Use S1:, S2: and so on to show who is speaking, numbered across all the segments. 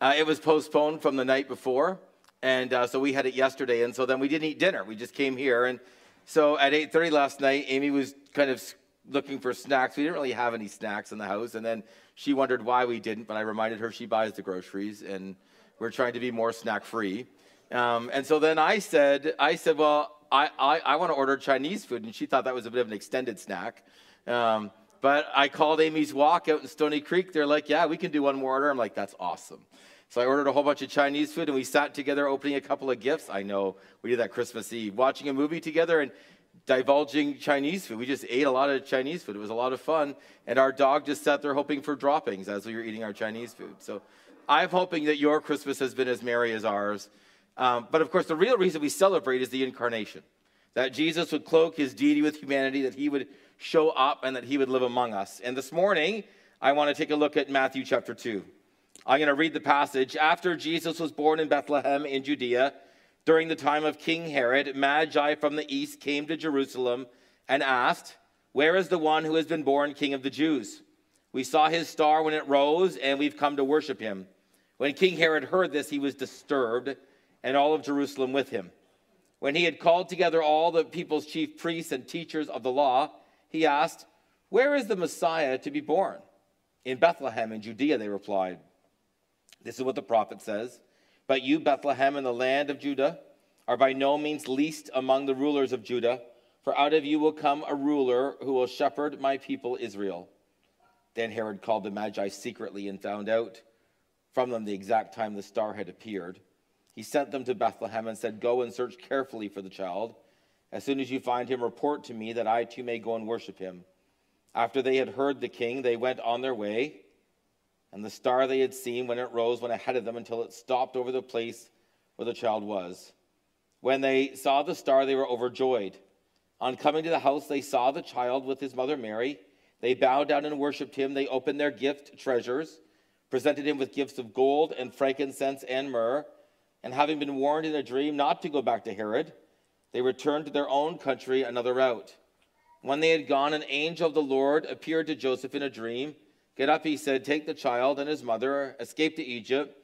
S1: Uh, it was postponed from the night before, and uh, so we had it yesterday. And so then we didn't eat dinner. We just came here, and so at 8:30 last night, Amy was kind of looking for snacks. We didn't really have any snacks in the house, and then she wondered why we didn't. But I reminded her she buys the groceries, and we're trying to be more snack free. Um, and so then I said, I said, well, I, I, I want to order Chinese food, and she thought that was a bit of an extended snack. Um, but I called Amy's Walk out in Stoney Creek. They're like, yeah, we can do one more order. I'm like, that's awesome. So I ordered a whole bunch of Chinese food and we sat together opening a couple of gifts. I know we did that Christmas Eve, watching a movie together and divulging Chinese food. We just ate a lot of Chinese food. It was a lot of fun. And our dog just sat there hoping for droppings as we were eating our Chinese food. So I'm hoping that your Christmas has been as merry as ours. Um, but of course, the real reason we celebrate is the incarnation that Jesus would cloak his deity with humanity, that he would show up, and that he would live among us. And this morning, I want to take a look at Matthew chapter 2. I'm going to read the passage. After Jesus was born in Bethlehem in Judea, during the time of King Herod, Magi from the east came to Jerusalem and asked, Where is the one who has been born King of the Jews? We saw his star when it rose, and we've come to worship him. When King Herod heard this, he was disturbed, and all of Jerusalem with him. When he had called together all the people's chief priests and teachers of the law, he asked, Where is the Messiah to be born? In Bethlehem in Judea, they replied. This is what the prophet says. But you, Bethlehem, in the land of Judah, are by no means least among the rulers of Judah, for out of you will come a ruler who will shepherd my people Israel. Then Herod called the Magi secretly and found out from them the exact time the star had appeared. He sent them to Bethlehem and said, Go and search carefully for the child. As soon as you find him, report to me that I too may go and worship him. After they had heard the king, they went on their way. And the star they had seen when it rose went ahead of them until it stopped over the place where the child was. When they saw the star, they were overjoyed. On coming to the house, they saw the child with his mother Mary. They bowed down and worshiped him. They opened their gift treasures, presented him with gifts of gold and frankincense and myrrh. And having been warned in a dream not to go back to Herod, they returned to their own country another route. When they had gone, an angel of the Lord appeared to Joseph in a dream. Get up, he said, take the child and his mother, escape to Egypt.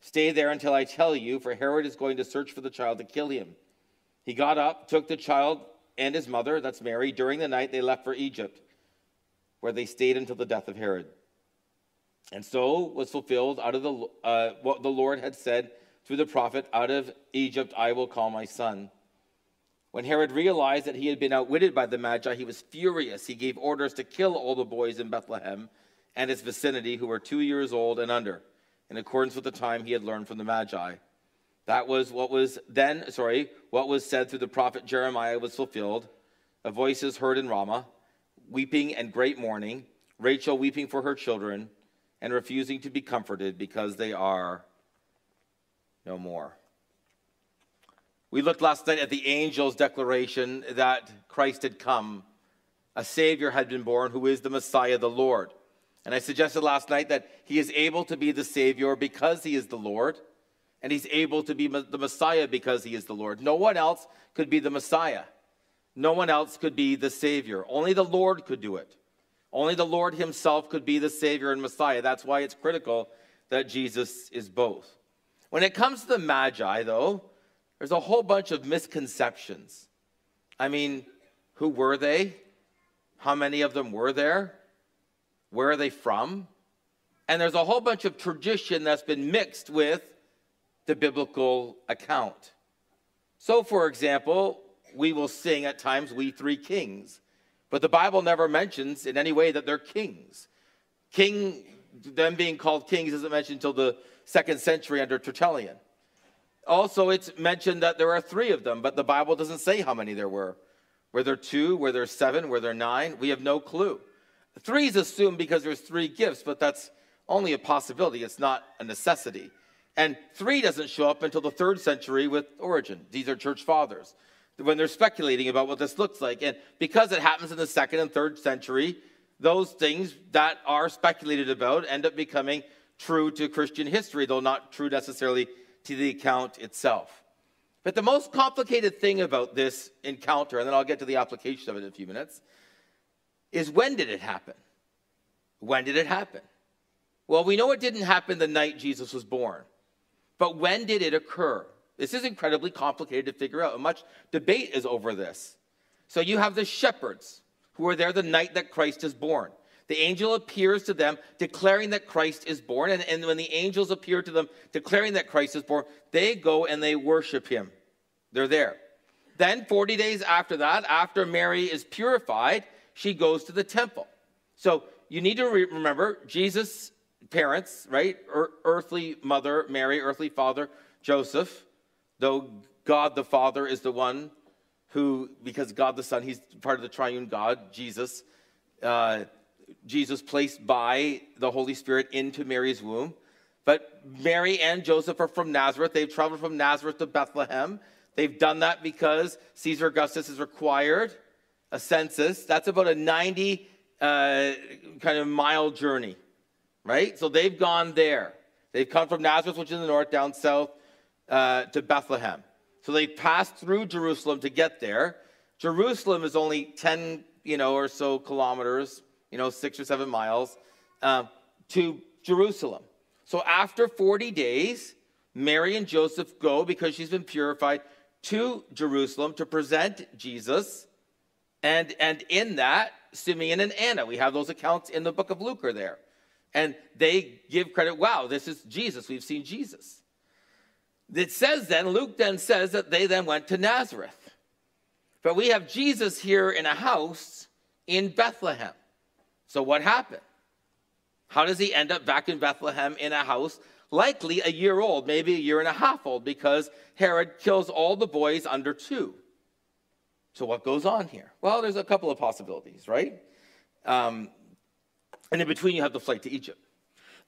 S1: Stay there until I tell you, for Herod is going to search for the child to kill him. He got up, took the child and his mother, that's Mary. During the night, they left for Egypt, where they stayed until the death of Herod. And so was fulfilled out of the uh, what the Lord had said through the prophet, "Out of Egypt I will call my son." When Herod realized that he had been outwitted by the Magi, he was furious. He gave orders to kill all the boys in Bethlehem and its vicinity who were two years old and under, in accordance with the time he had learned from the Magi. That was what was then, sorry, what was said through the prophet Jeremiah was fulfilled. A voice is heard in Ramah, weeping and great mourning, Rachel weeping for her children and refusing to be comforted because they are no more. We looked last night at the angel's declaration that Christ had come. A Savior had been born who is the Messiah, the Lord. And I suggested last night that he is able to be the Savior because he is the Lord, and he's able to be the Messiah because he is the Lord. No one else could be the Messiah. No one else could be the Savior. Only the Lord could do it. Only the Lord himself could be the Savior and Messiah. That's why it's critical that Jesus is both. When it comes to the Magi, though, there's a whole bunch of misconceptions. I mean, who were they? How many of them were there? Where are they from? And there's a whole bunch of tradition that's been mixed with the biblical account. So, for example, we will sing at times, We Three Kings, but the Bible never mentions in any way that they're kings. King, them being called kings, isn't mentioned until the second century under Tertullian. Also, it's mentioned that there are three of them, but the Bible doesn't say how many there were. Were there two? Were there seven? Were there nine? We have no clue. Three is assumed because there's three gifts, but that's only a possibility. It's not a necessity. And three doesn't show up until the third century with Origen. These are church fathers when they're speculating about what this looks like. And because it happens in the second and third century, those things that are speculated about end up becoming true to Christian history, though not true necessarily to the account itself. But the most complicated thing about this encounter, and then I'll get to the application of it in a few minutes, is when did it happen? When did it happen? Well, we know it didn't happen the night Jesus was born. But when did it occur? This is incredibly complicated to figure out, and much debate is over this. So you have the shepherds who are there the night that Christ is born. The angel appears to them declaring that Christ is born. And, and when the angels appear to them declaring that Christ is born, they go and they worship him. They're there. Then, 40 days after that, after Mary is purified, she goes to the temple. So you need to re- remember Jesus' parents, right? Er- earthly mother, Mary, earthly father, Joseph, though God the Father is the one who, because God the Son, he's part of the triune God, Jesus. Uh, Jesus placed by the Holy Spirit into Mary's womb. But Mary and Joseph are from Nazareth. They've traveled from Nazareth to Bethlehem. They've done that because Caesar Augustus has required a census. That's about a 90 uh, kind of mile journey, right? So they've gone there. They've come from Nazareth, which is in the north, down south uh, to Bethlehem. So they passed through Jerusalem to get there. Jerusalem is only 10, you know, or so kilometers, you know, six or seven miles uh, to Jerusalem. So after 40 days, Mary and Joseph go because she's been purified to Jerusalem to present Jesus. And, and in that, Simeon and Anna, we have those accounts in the book of Luke are there. And they give credit, wow, this is Jesus. We've seen Jesus. It says then, Luke then says that they then went to Nazareth. But we have Jesus here in a house in Bethlehem. So what happened? How does he end up back in Bethlehem in a house, likely a year old, maybe a year and a half old, because Herod kills all the boys under two? So what goes on here? Well, there's a couple of possibilities, right? Um, and in between, you have the flight to Egypt.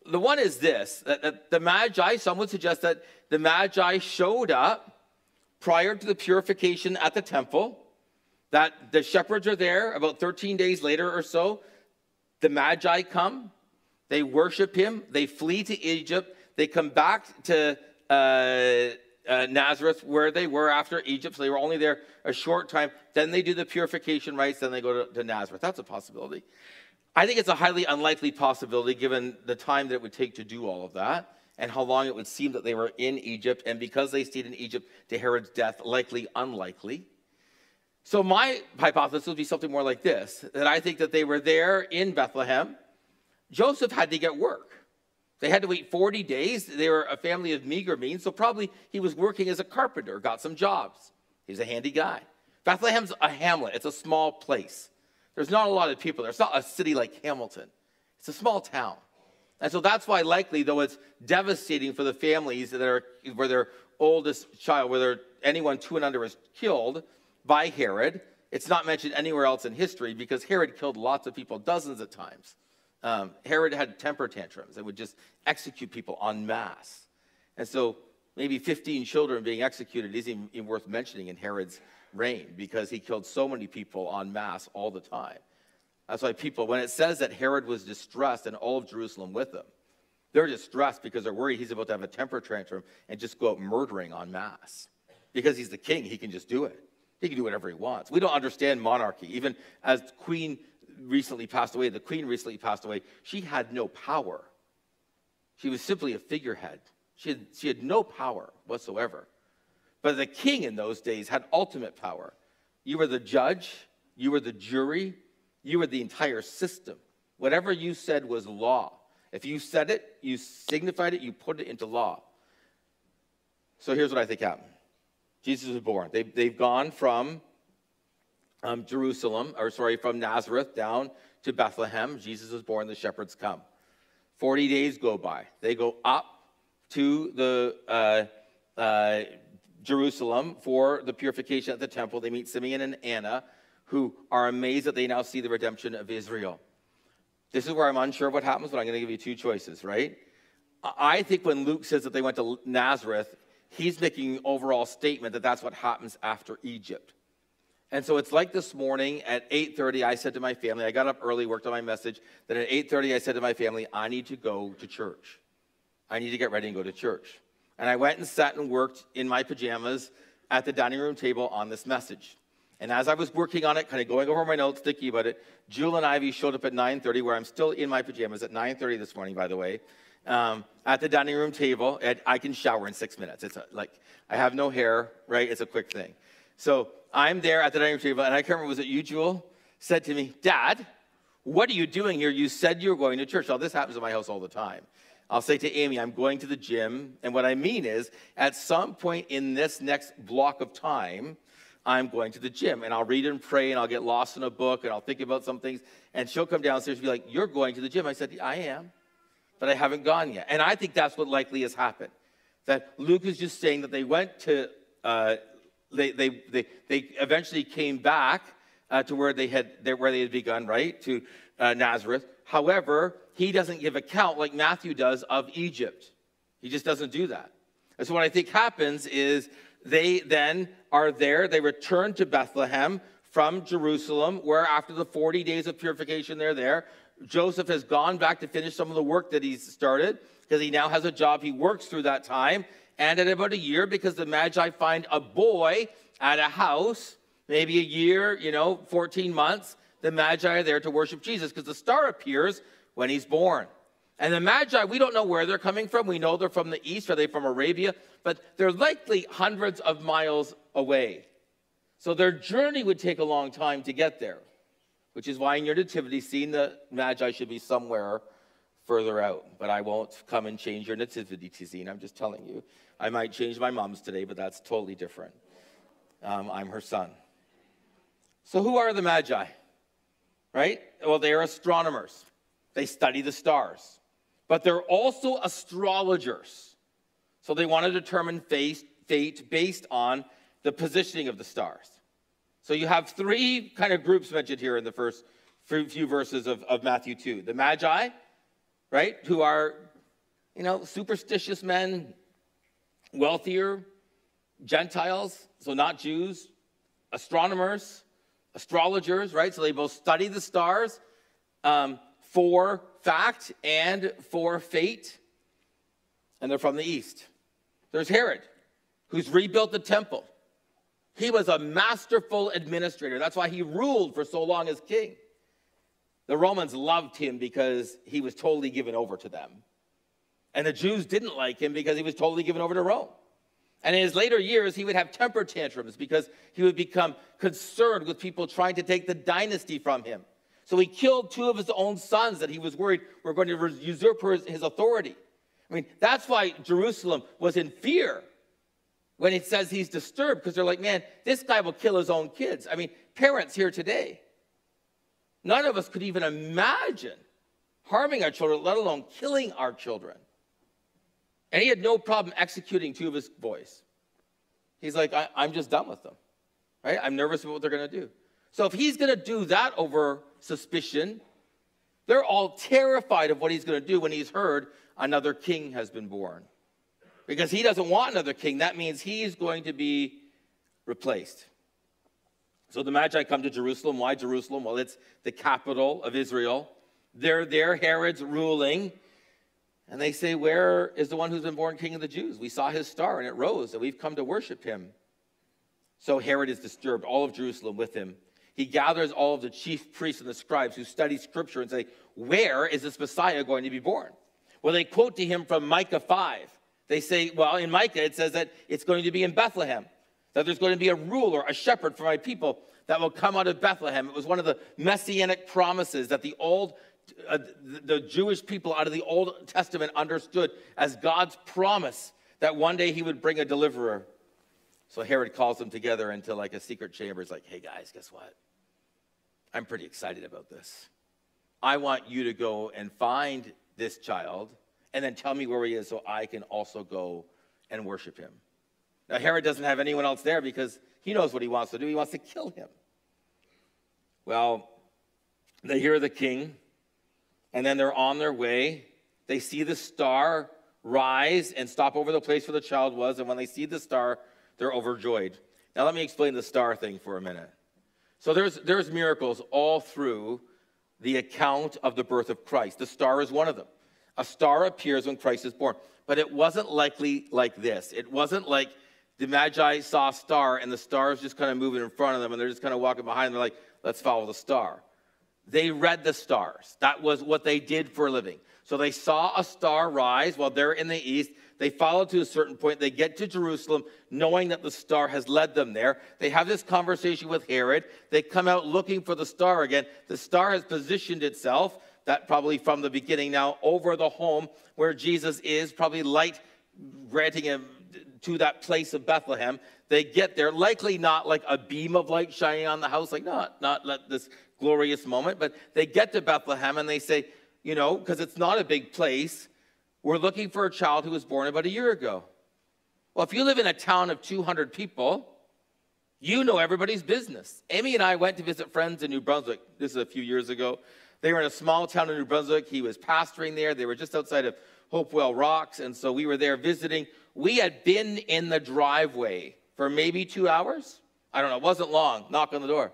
S1: The one is this that, that the Magi, some would suggest that the Magi showed up prior to the purification at the temple, that the shepherds are there about 13 days later or so. The Magi come, they worship him, they flee to Egypt, they come back to uh, uh, Nazareth where they were after Egypt, so they were only there a short time. Then they do the purification rites, then they go to, to Nazareth. That's a possibility. I think it's a highly unlikely possibility given the time that it would take to do all of that and how long it would seem that they were in Egypt. And because they stayed in Egypt to Herod's death, likely unlikely. So my hypothesis would be something more like this that I think that they were there in Bethlehem. Joseph had to get work. They had to wait 40 days. They were a family of meager means, so probably he was working as a carpenter, got some jobs. He's a handy guy. Bethlehem's a hamlet, it's a small place. There's not a lot of people there. It's not a city like Hamilton, it's a small town. And so that's why, likely, though it's devastating for the families that are where their oldest child, whether anyone two and under is killed by Herod, it's not mentioned anywhere else in history because Herod killed lots of people dozens of times. Um, Herod had temper tantrums and would just execute people en masse. And so maybe 15 children being executed isn't even worth mentioning in Herod's reign because he killed so many people en masse all the time. That's why people, when it says that Herod was distressed and all of Jerusalem with him, they're distressed because they're worried he's about to have a temper tantrum and just go out murdering en masse. Because he's the king, he can just do it. He can do whatever he wants. We don't understand monarchy. Even as Queen recently passed away, the Queen recently passed away, she had no power. She was simply a figurehead. She had, she had no power whatsoever. But the king in those days had ultimate power. You were the judge, you were the jury, you were the entire system. Whatever you said was law. If you said it, you signified it, you put it into law. So here's what I think happened Jesus was born. They, they've gone from um, Jerusalem, or sorry, from Nazareth down to Bethlehem. Jesus was born, the shepherds come. 40 days go by. They go up to the uh, uh, Jerusalem for the purification at the temple. They meet Simeon and Anna, who are amazed that they now see the redemption of Israel. This is where I'm unsure of what happens, but I'm going to give you two choices, right? I think when Luke says that they went to Nazareth, he's making an overall statement that that's what happens after Egypt. And so it's like this morning at 8:30 I said to my family, I got up early, worked on my message, that at 8:30 I said to my family, I need to go to church. I need to get ready and go to church. And I went and sat and worked in my pajamas at the dining room table on this message. And as I was working on it, kind of going over my notes, thinking about it, Jewel and Ivy showed up at 9:30, where I'm still in my pajamas at 9:30 this morning, by the way, um, at the dining room table. And I can shower in six minutes. It's a, like I have no hair, right? It's a quick thing. So I'm there at the dining room table, and I can't remember was it you, Jewel, said to me, "Dad, what are you doing here? You said you were going to church." Now this happens in my house all the time. I'll say to Amy, I'm going to the gym. And what I mean is, at some point in this next block of time, I'm going to the gym and I'll read and pray and I'll get lost in a book and I'll think about some things. And she'll come downstairs and be like, You're going to the gym. I said, I am, but I haven't gone yet. And I think that's what likely has happened. That Luke is just saying that they went to, uh, they, they, they, they eventually came back uh, to where they, had, where they had begun, right? To uh, Nazareth. However, he doesn't give account like Matthew does of Egypt. He just doesn't do that. And so what I think happens is they then are there, they return to Bethlehem from Jerusalem, where after the 40 days of purification, they're there. Joseph has gone back to finish some of the work that he's started because he now has a job. He works through that time. And at about a year, because the Magi find a boy at a house, maybe a year, you know, 14 months, the Magi are there to worship Jesus because the star appears when he's born. And the Magi, we don't know where they're coming from. We know they're from the east. Are they from Arabia? But they're likely hundreds of miles away. So their journey would take a long time to get there, which is why in your nativity scene, the Magi should be somewhere further out. But I won't come and change your nativity scene. I'm just telling you. I might change my mom's today, but that's totally different. Um, I'm her son. So who are the Magi? Right? Well, they are astronomers. They study the stars. But they're also astrologers. So they want to determine fate, fate based on the positioning of the stars. So you have three kind of groups mentioned here in the first few verses of, of Matthew 2. The Magi, right, who are, you know, superstitious men, wealthier, Gentiles, so not Jews, astronomers, astrologers, right? So they both study the stars. Um, for fact and for fate. And they're from the east. There's Herod, who's rebuilt the temple. He was a masterful administrator. That's why he ruled for so long as king. The Romans loved him because he was totally given over to them. And the Jews didn't like him because he was totally given over to Rome. And in his later years, he would have temper tantrums because he would become concerned with people trying to take the dynasty from him. So he killed two of his own sons that he was worried were going to usurp his authority. I mean, that's why Jerusalem was in fear when it says he's disturbed, because they're like, man, this guy will kill his own kids. I mean, parents here today, none of us could even imagine harming our children, let alone killing our children. And he had no problem executing two of his boys. He's like, I, am just done with them, right? I'm nervous about what they're going to do. So if he's going to do that over suspicion, they're all terrified of what he's going to do when he's heard another king has been born. Because he doesn't want another king. That means he's going to be replaced. So the Magi come to Jerusalem. Why Jerusalem? Well, it's the capital of Israel. They're there, Herod's ruling. And they say, Where is the one who's been born king of the Jews? We saw his star and it rose, and we've come to worship him. So Herod is disturbed, all of Jerusalem with him he gathers all of the chief priests and the scribes who study scripture and say, Where is this Messiah going to be born? Well, they quote to him from Micah 5. They say, Well, in Micah, it says that it's going to be in Bethlehem, that there's going to be a ruler, a shepherd for my people that will come out of Bethlehem. It was one of the messianic promises that the old uh, the Jewish people out of the Old Testament understood as God's promise that one day he would bring a deliverer. So Herod calls them together into like a secret chamber. He's like, hey guys, guess what? I'm pretty excited about this. I want you to go and find this child and then tell me where he is so I can also go and worship him. Now, Herod doesn't have anyone else there because he knows what he wants to do. He wants to kill him. Well, they hear the king, and then they're on their way. They see the star rise and stop over the place where the child was. And when they see the star, they're overjoyed. Now, let me explain the star thing for a minute. So, there's, there's miracles all through the account of the birth of Christ. The star is one of them. A star appears when Christ is born, but it wasn't likely like this. It wasn't like the Magi saw a star, and the star is just kind of moving in front of them, and they're just kind of walking behind. Them. They're like, let's follow the star. They read the stars. That was what they did for a living. So they saw a star rise while they're in the east. They follow to a certain point. They get to Jerusalem knowing that the star has led them there. They have this conversation with Herod. They come out looking for the star again. The star has positioned itself, that probably from the beginning now, over the home where Jesus is, probably light granting him to that place of Bethlehem. They get there, likely not like a beam of light shining on the house, like not, not let this glorious moment, but they get to Bethlehem and they say, you know, because it's not a big place, we're looking for a child who was born about a year ago. Well, if you live in a town of 200 people, you know everybody's business. Amy and I went to visit friends in New Brunswick. This is a few years ago. They were in a small town in New Brunswick. He was pastoring there. They were just outside of Hopewell Rocks. And so we were there visiting. We had been in the driveway for maybe two hours. I don't know. It wasn't long. Knock on the door.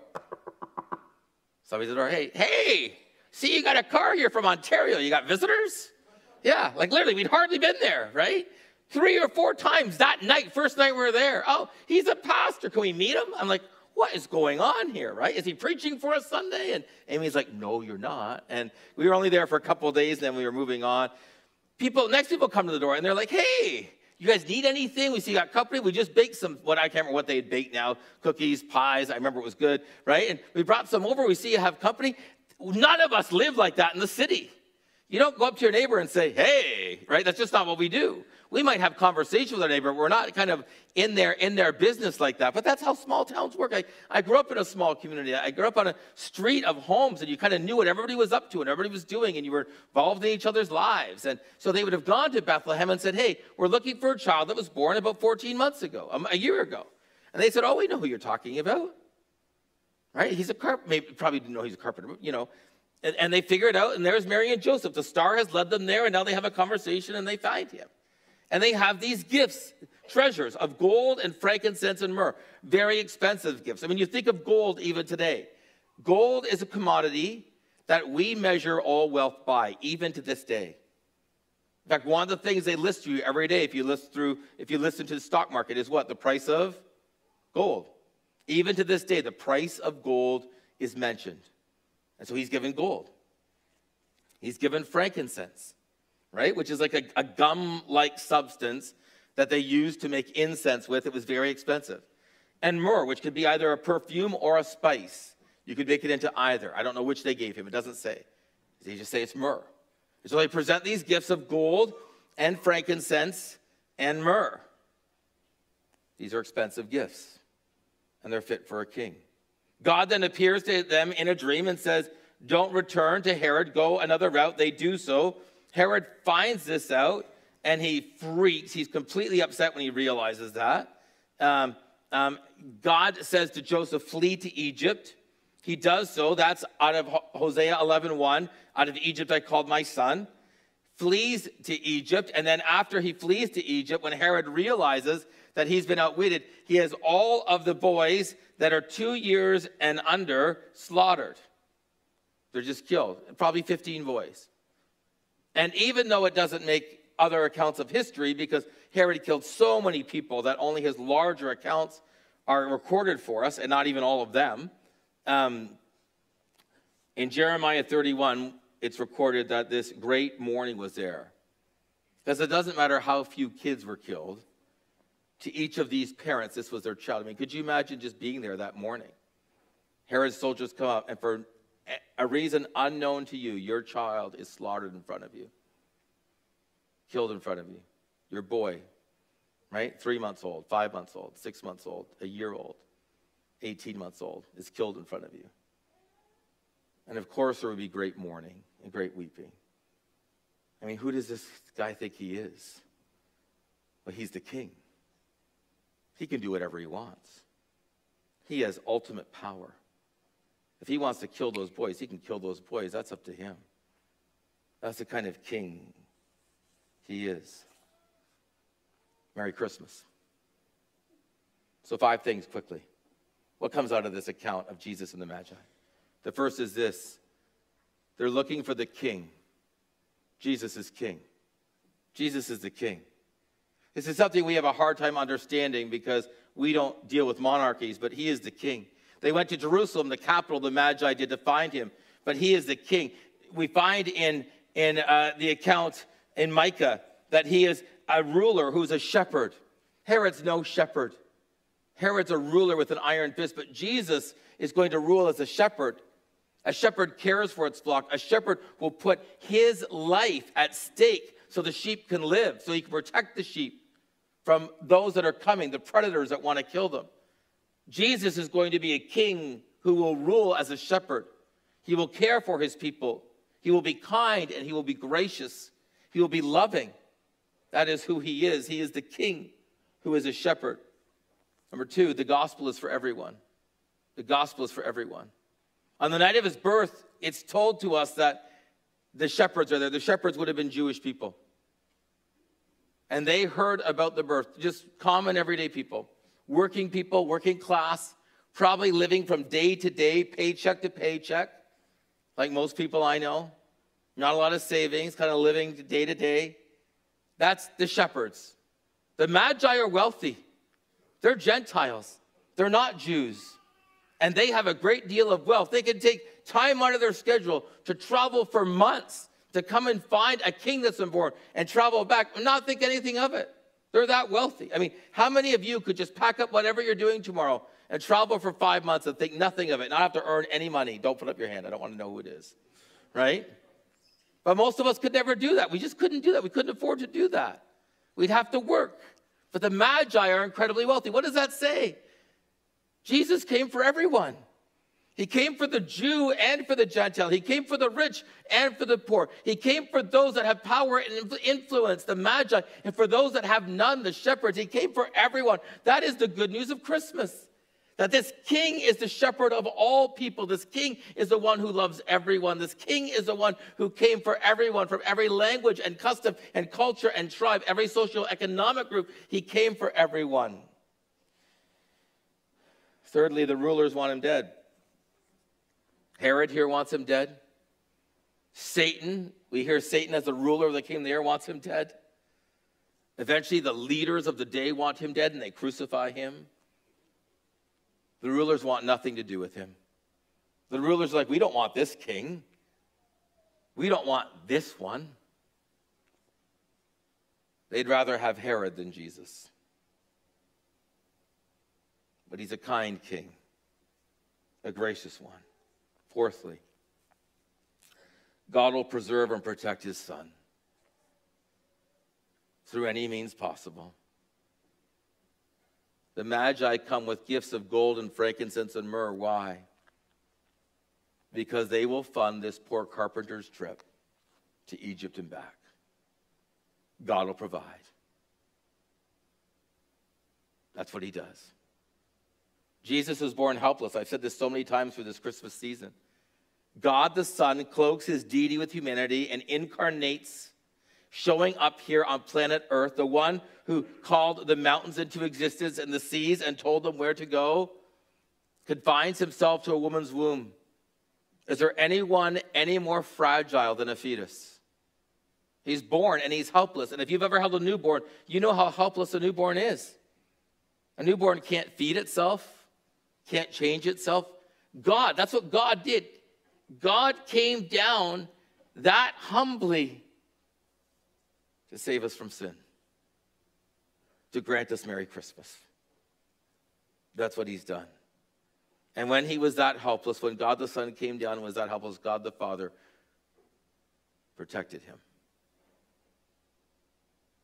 S1: Somebody's at the door. Hey, hey, see, you got a car here from Ontario. You got visitors? Yeah, like literally, we'd hardly been there, right? Three or four times that night, first night we were there. Oh, he's a pastor. Can we meet him? I'm like, what is going on here, right? Is he preaching for us Sunday? And Amy's like, no, you're not. And we were only there for a couple days, and then we were moving on. People, next people come to the door, and they're like, hey, you guys need anything? We see you got company. We just baked some, what I can't remember what they had baked now, cookies, pies. I remember it was good, right? And we brought some over. We see you have company. None of us live like that in the city. You don't go up to your neighbor and say, hey, right? That's just not what we do. We might have conversation with our neighbor. We're not kind of in their in their business like that. But that's how small towns work. I, I grew up in a small community. I grew up on a street of homes, and you kind of knew what everybody was up to and everybody was doing, and you were involved in each other's lives. And so they would have gone to Bethlehem and said, hey, we're looking for a child that was born about 14 months ago, um, a year ago. And they said, oh, we know who you're talking about. Right? He's a carpenter. Maybe probably didn't know he's a carpenter, you know. And, and they figure it out, and there's Mary and Joseph. The star has led them there, and now they have a conversation and they find him. And they have these gifts, treasures of gold and frankincense and myrrh, very expensive gifts. I mean, you think of gold even today. Gold is a commodity that we measure all wealth by, even to this day. In fact, one of the things they list to you every day, if you list through, if you listen to the stock market, is what? The price of gold. Even to this day, the price of gold is mentioned. And so he's given gold. He's given frankincense, right? Which is like a, a gum like substance that they used to make incense with. It was very expensive. And myrrh, which could be either a perfume or a spice. You could make it into either. I don't know which they gave him. It doesn't say. They just say it's myrrh. So they present these gifts of gold and frankincense and myrrh. These are expensive gifts, and they're fit for a king. God then appears to them in a dream and says, Don't return to Herod, go another route. They do so. Herod finds this out and he freaks. He's completely upset when he realizes that. Um, um, God says to Joseph, Flee to Egypt. He does so. That's out of Hosea 11 1. Out of Egypt I called my son. Flees to Egypt. And then after he flees to Egypt, when Herod realizes that he's been outwitted, he has all of the boys that are two years and under slaughtered. They're just killed, probably 15 boys. And even though it doesn't make other accounts of history, because Herod killed so many people that only his larger accounts are recorded for us, and not even all of them. Um, in Jeremiah 31, it's recorded that this great mourning was there. Because it doesn't matter how few kids were killed, to each of these parents, this was their child. I mean, could you imagine just being there that morning? Herod's soldiers come up, and for a reason unknown to you, your child is slaughtered in front of you, killed in front of you. Your boy, right? Three months old, five months old, six months old, a year old, 18 months old, is killed in front of you. And of course, there would be great mourning and great weeping. I mean, who does this guy think he is? Well, he's the king. He can do whatever he wants. He has ultimate power. If he wants to kill those boys, he can kill those boys. That's up to him. That's the kind of king he is. Merry Christmas. So, five things quickly. What comes out of this account of Jesus and the Magi? The first is this they're looking for the king. Jesus is king. Jesus is the king. This is something we have a hard time understanding because we don't deal with monarchies, but he is the king. They went to Jerusalem, the capital, of the Magi did to find him, but he is the king. We find in, in uh, the account in Micah that he is a ruler who's a shepherd. Herod's no shepherd. Herod's a ruler with an iron fist, but Jesus is going to rule as a shepherd. A shepherd cares for its flock. A shepherd will put his life at stake so the sheep can live, so he can protect the sheep from those that are coming, the predators that want to kill them. Jesus is going to be a king who will rule as a shepherd. He will care for his people. He will be kind and he will be gracious. He will be loving. That is who he is. He is the king who is a shepherd. Number two, the gospel is for everyone. The gospel is for everyone. On the night of his birth, it's told to us that the shepherds are there. The shepherds would have been Jewish people. And they heard about the birth, just common everyday people, working people, working class, probably living from day to day, paycheck to paycheck, like most people I know. Not a lot of savings, kind of living day to day. That's the shepherds. The Magi are wealthy. They're Gentiles. They're not Jews. And they have a great deal of wealth. They can take time out of their schedule to travel for months to come and find a king that's been born and travel back and not think anything of it. They're that wealthy. I mean, how many of you could just pack up whatever you're doing tomorrow and travel for five months and think nothing of it, not have to earn any money? Don't put up your hand. I don't want to know who it is. Right? But most of us could never do that. We just couldn't do that. We couldn't afford to do that. We'd have to work. But the Magi are incredibly wealthy. What does that say? Jesus came for everyone. He came for the Jew and for the Gentile. He came for the rich and for the poor. He came for those that have power and influence, the Magi, and for those that have none, the shepherds. He came for everyone. That is the good news of Christmas. That this king is the shepherd of all people. This king is the one who loves everyone. This king is the one who came for everyone from every language and custom and culture and tribe, every social economic group. He came for everyone. Thirdly, the rulers want him dead. Herod here wants him dead. Satan, we hear Satan as the ruler of the kingdom of wants him dead. Eventually, the leaders of the day want him dead and they crucify him. The rulers want nothing to do with him. The rulers are like, we don't want this king. We don't want this one. They'd rather have Herod than Jesus. But he's a kind king, a gracious one. Fourthly, God will preserve and protect his son through any means possible. The Magi come with gifts of gold and frankincense and myrrh. Why? Because they will fund this poor carpenter's trip to Egypt and back. God will provide. That's what he does. Jesus was born helpless. I've said this so many times through this Christmas season. God the Son cloaks his deity with humanity and incarnates, showing up here on planet Earth, the one who called the mountains into existence and the seas and told them where to go, confines himself to a woman's womb. Is there anyone any more fragile than a fetus? He's born and he's helpless. And if you've ever held a newborn, you know how helpless a newborn is. A newborn can't feed itself can't change itself. God, that's what God did. God came down that humbly to save us from sin, to grant us Merry Christmas. That's what he's done. And when he was that helpless, when God the Son came down and was that helpless, God the Father protected him.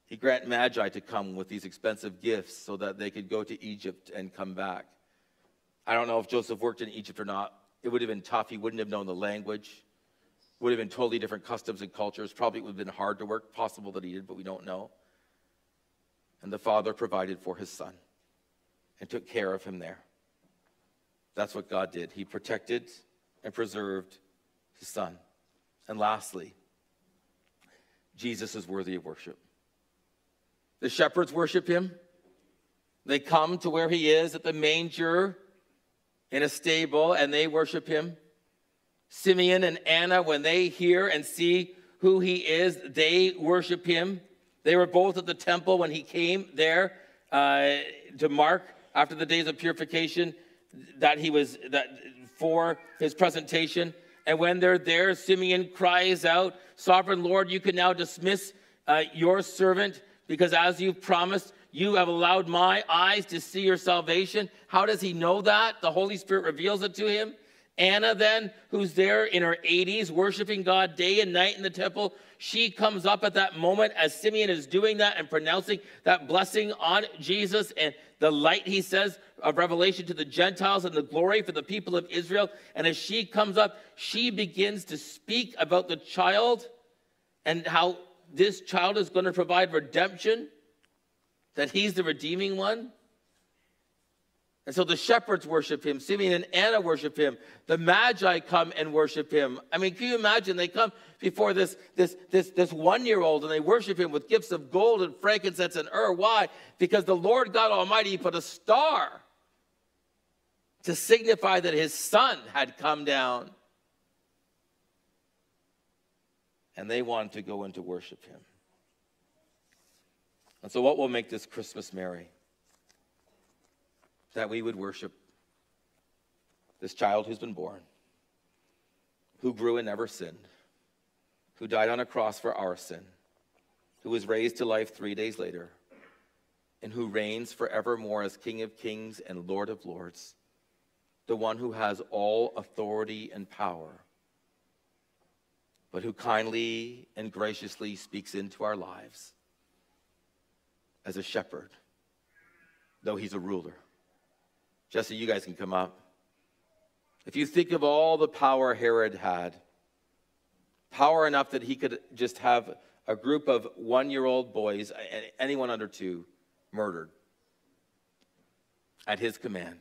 S1: He granted Magi to come with these expensive gifts so that they could go to Egypt and come back. I don't know if Joseph worked in Egypt or not. It would have been tough. He wouldn't have known the language. Would have been totally different customs and cultures. Probably it would have been hard to work. Possible that he did, but we don't know. And the father provided for his son and took care of him there. That's what God did. He protected and preserved his son. And lastly, Jesus is worthy of worship. The shepherds worship him. They come to where he is at the manger in a stable and they worship him. Simeon and Anna, when they hear and see who he is, they worship him. They were both at the temple when he came there uh, to mark after the days of purification that he was that for his presentation. And when they're there, Simeon cries out, Sovereign Lord, you can now dismiss uh, your servant because as you've promised, you have allowed my eyes to see your salvation. How does he know that? The Holy Spirit reveals it to him. Anna, then, who's there in her 80s, worshiping God day and night in the temple, she comes up at that moment as Simeon is doing that and pronouncing that blessing on Jesus and the light, he says, of revelation to the Gentiles and the glory for the people of Israel. And as she comes up, she begins to speak about the child and how this child is going to provide redemption, that he's the redeeming one. And so the shepherds worship him. Simeon and Anna worship him. The Magi come and worship him. I mean, can you imagine? They come before this, this, this, this one year old and they worship him with gifts of gold and frankincense and myrrh. Why? Because the Lord God Almighty put a star to signify that his son had come down. And they wanted to go in to worship him. And so, what will make this Christmas merry? that we would worship this child who's been born, who grew and never sinned, who died on a cross for our sin, who was raised to life three days later, and who reigns forevermore as King of kings and Lord of lords, the one who has all authority and power, but who kindly and graciously speaks into our lives as a shepherd, though he's a ruler. Jesse, you guys can come up. If you think of all the power Herod had, power enough that he could just have a group of one year old boys, anyone under two, murdered at his command.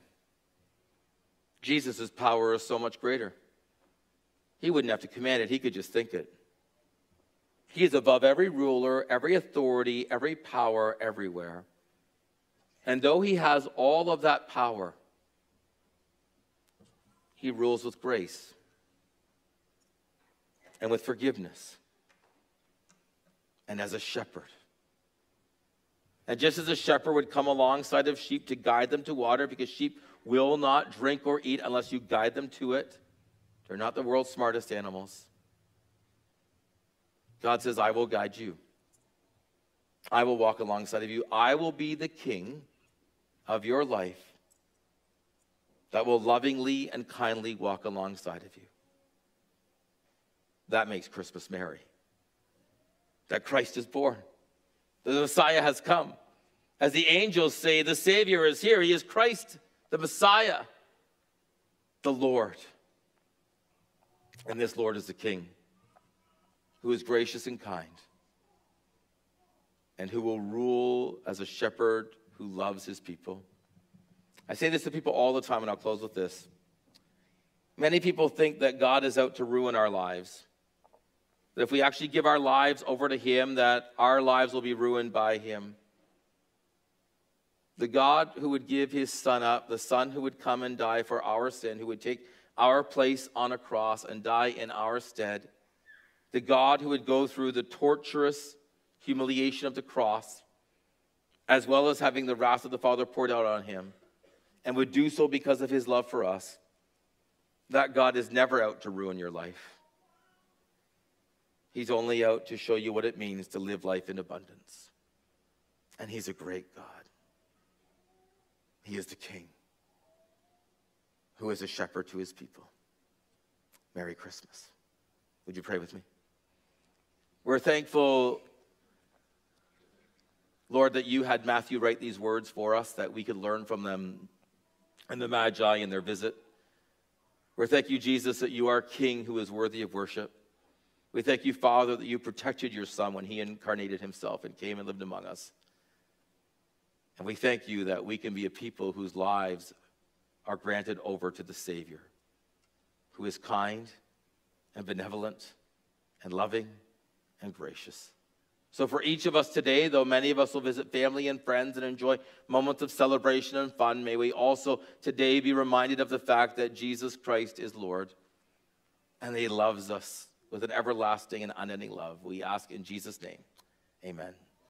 S1: Jesus' power is so much greater. He wouldn't have to command it, he could just think it. He is above every ruler, every authority, every power, everywhere. And though he has all of that power, he rules with grace and with forgiveness and as a shepherd. And just as a shepherd would come alongside of sheep to guide them to water, because sheep will not drink or eat unless you guide them to it, they're not the world's smartest animals. God says, I will guide you. I will walk alongside of you. I will be the king of your life that will lovingly and kindly walk alongside of you. That makes Christmas merry. That Christ is born, the Messiah has come. As the angels say, the Savior is here. He is Christ, the Messiah, the Lord. And this Lord is the King who is gracious and kind and who will rule as a shepherd who loves his people. I say this to people all the time, and I'll close with this. Many people think that God is out to ruin our lives. That if we actually give our lives over to Him, that our lives will be ruined by Him. The God who would give His Son up, the Son who would come and die for our sin, who would take our place on a cross and die in our stead. The God who would go through the torturous humiliation of the cross, as well as having the wrath of the Father poured out on Him and would do so because of his love for us, that God is never out to ruin your life. He's only out to show you what it means to live life in abundance. And he's a great God. He is the king who is a shepherd to his people. Merry Christmas. Would you pray with me? We're thankful, Lord, that you had Matthew write these words for us, that we could learn from them and the Magi in their visit. We thank you, Jesus, that you are King who is worthy of worship. We thank you, Father, that you protected your Son when he incarnated himself and came and lived among us. And we thank you that we can be a people whose lives are granted over to the Savior, who is kind and benevolent and loving and gracious. So, for each of us today, though many of us will visit family and friends and enjoy moments of celebration and fun, may we also today be reminded of the fact that Jesus Christ is Lord and He loves us with an everlasting and unending love. We ask in Jesus' name, amen.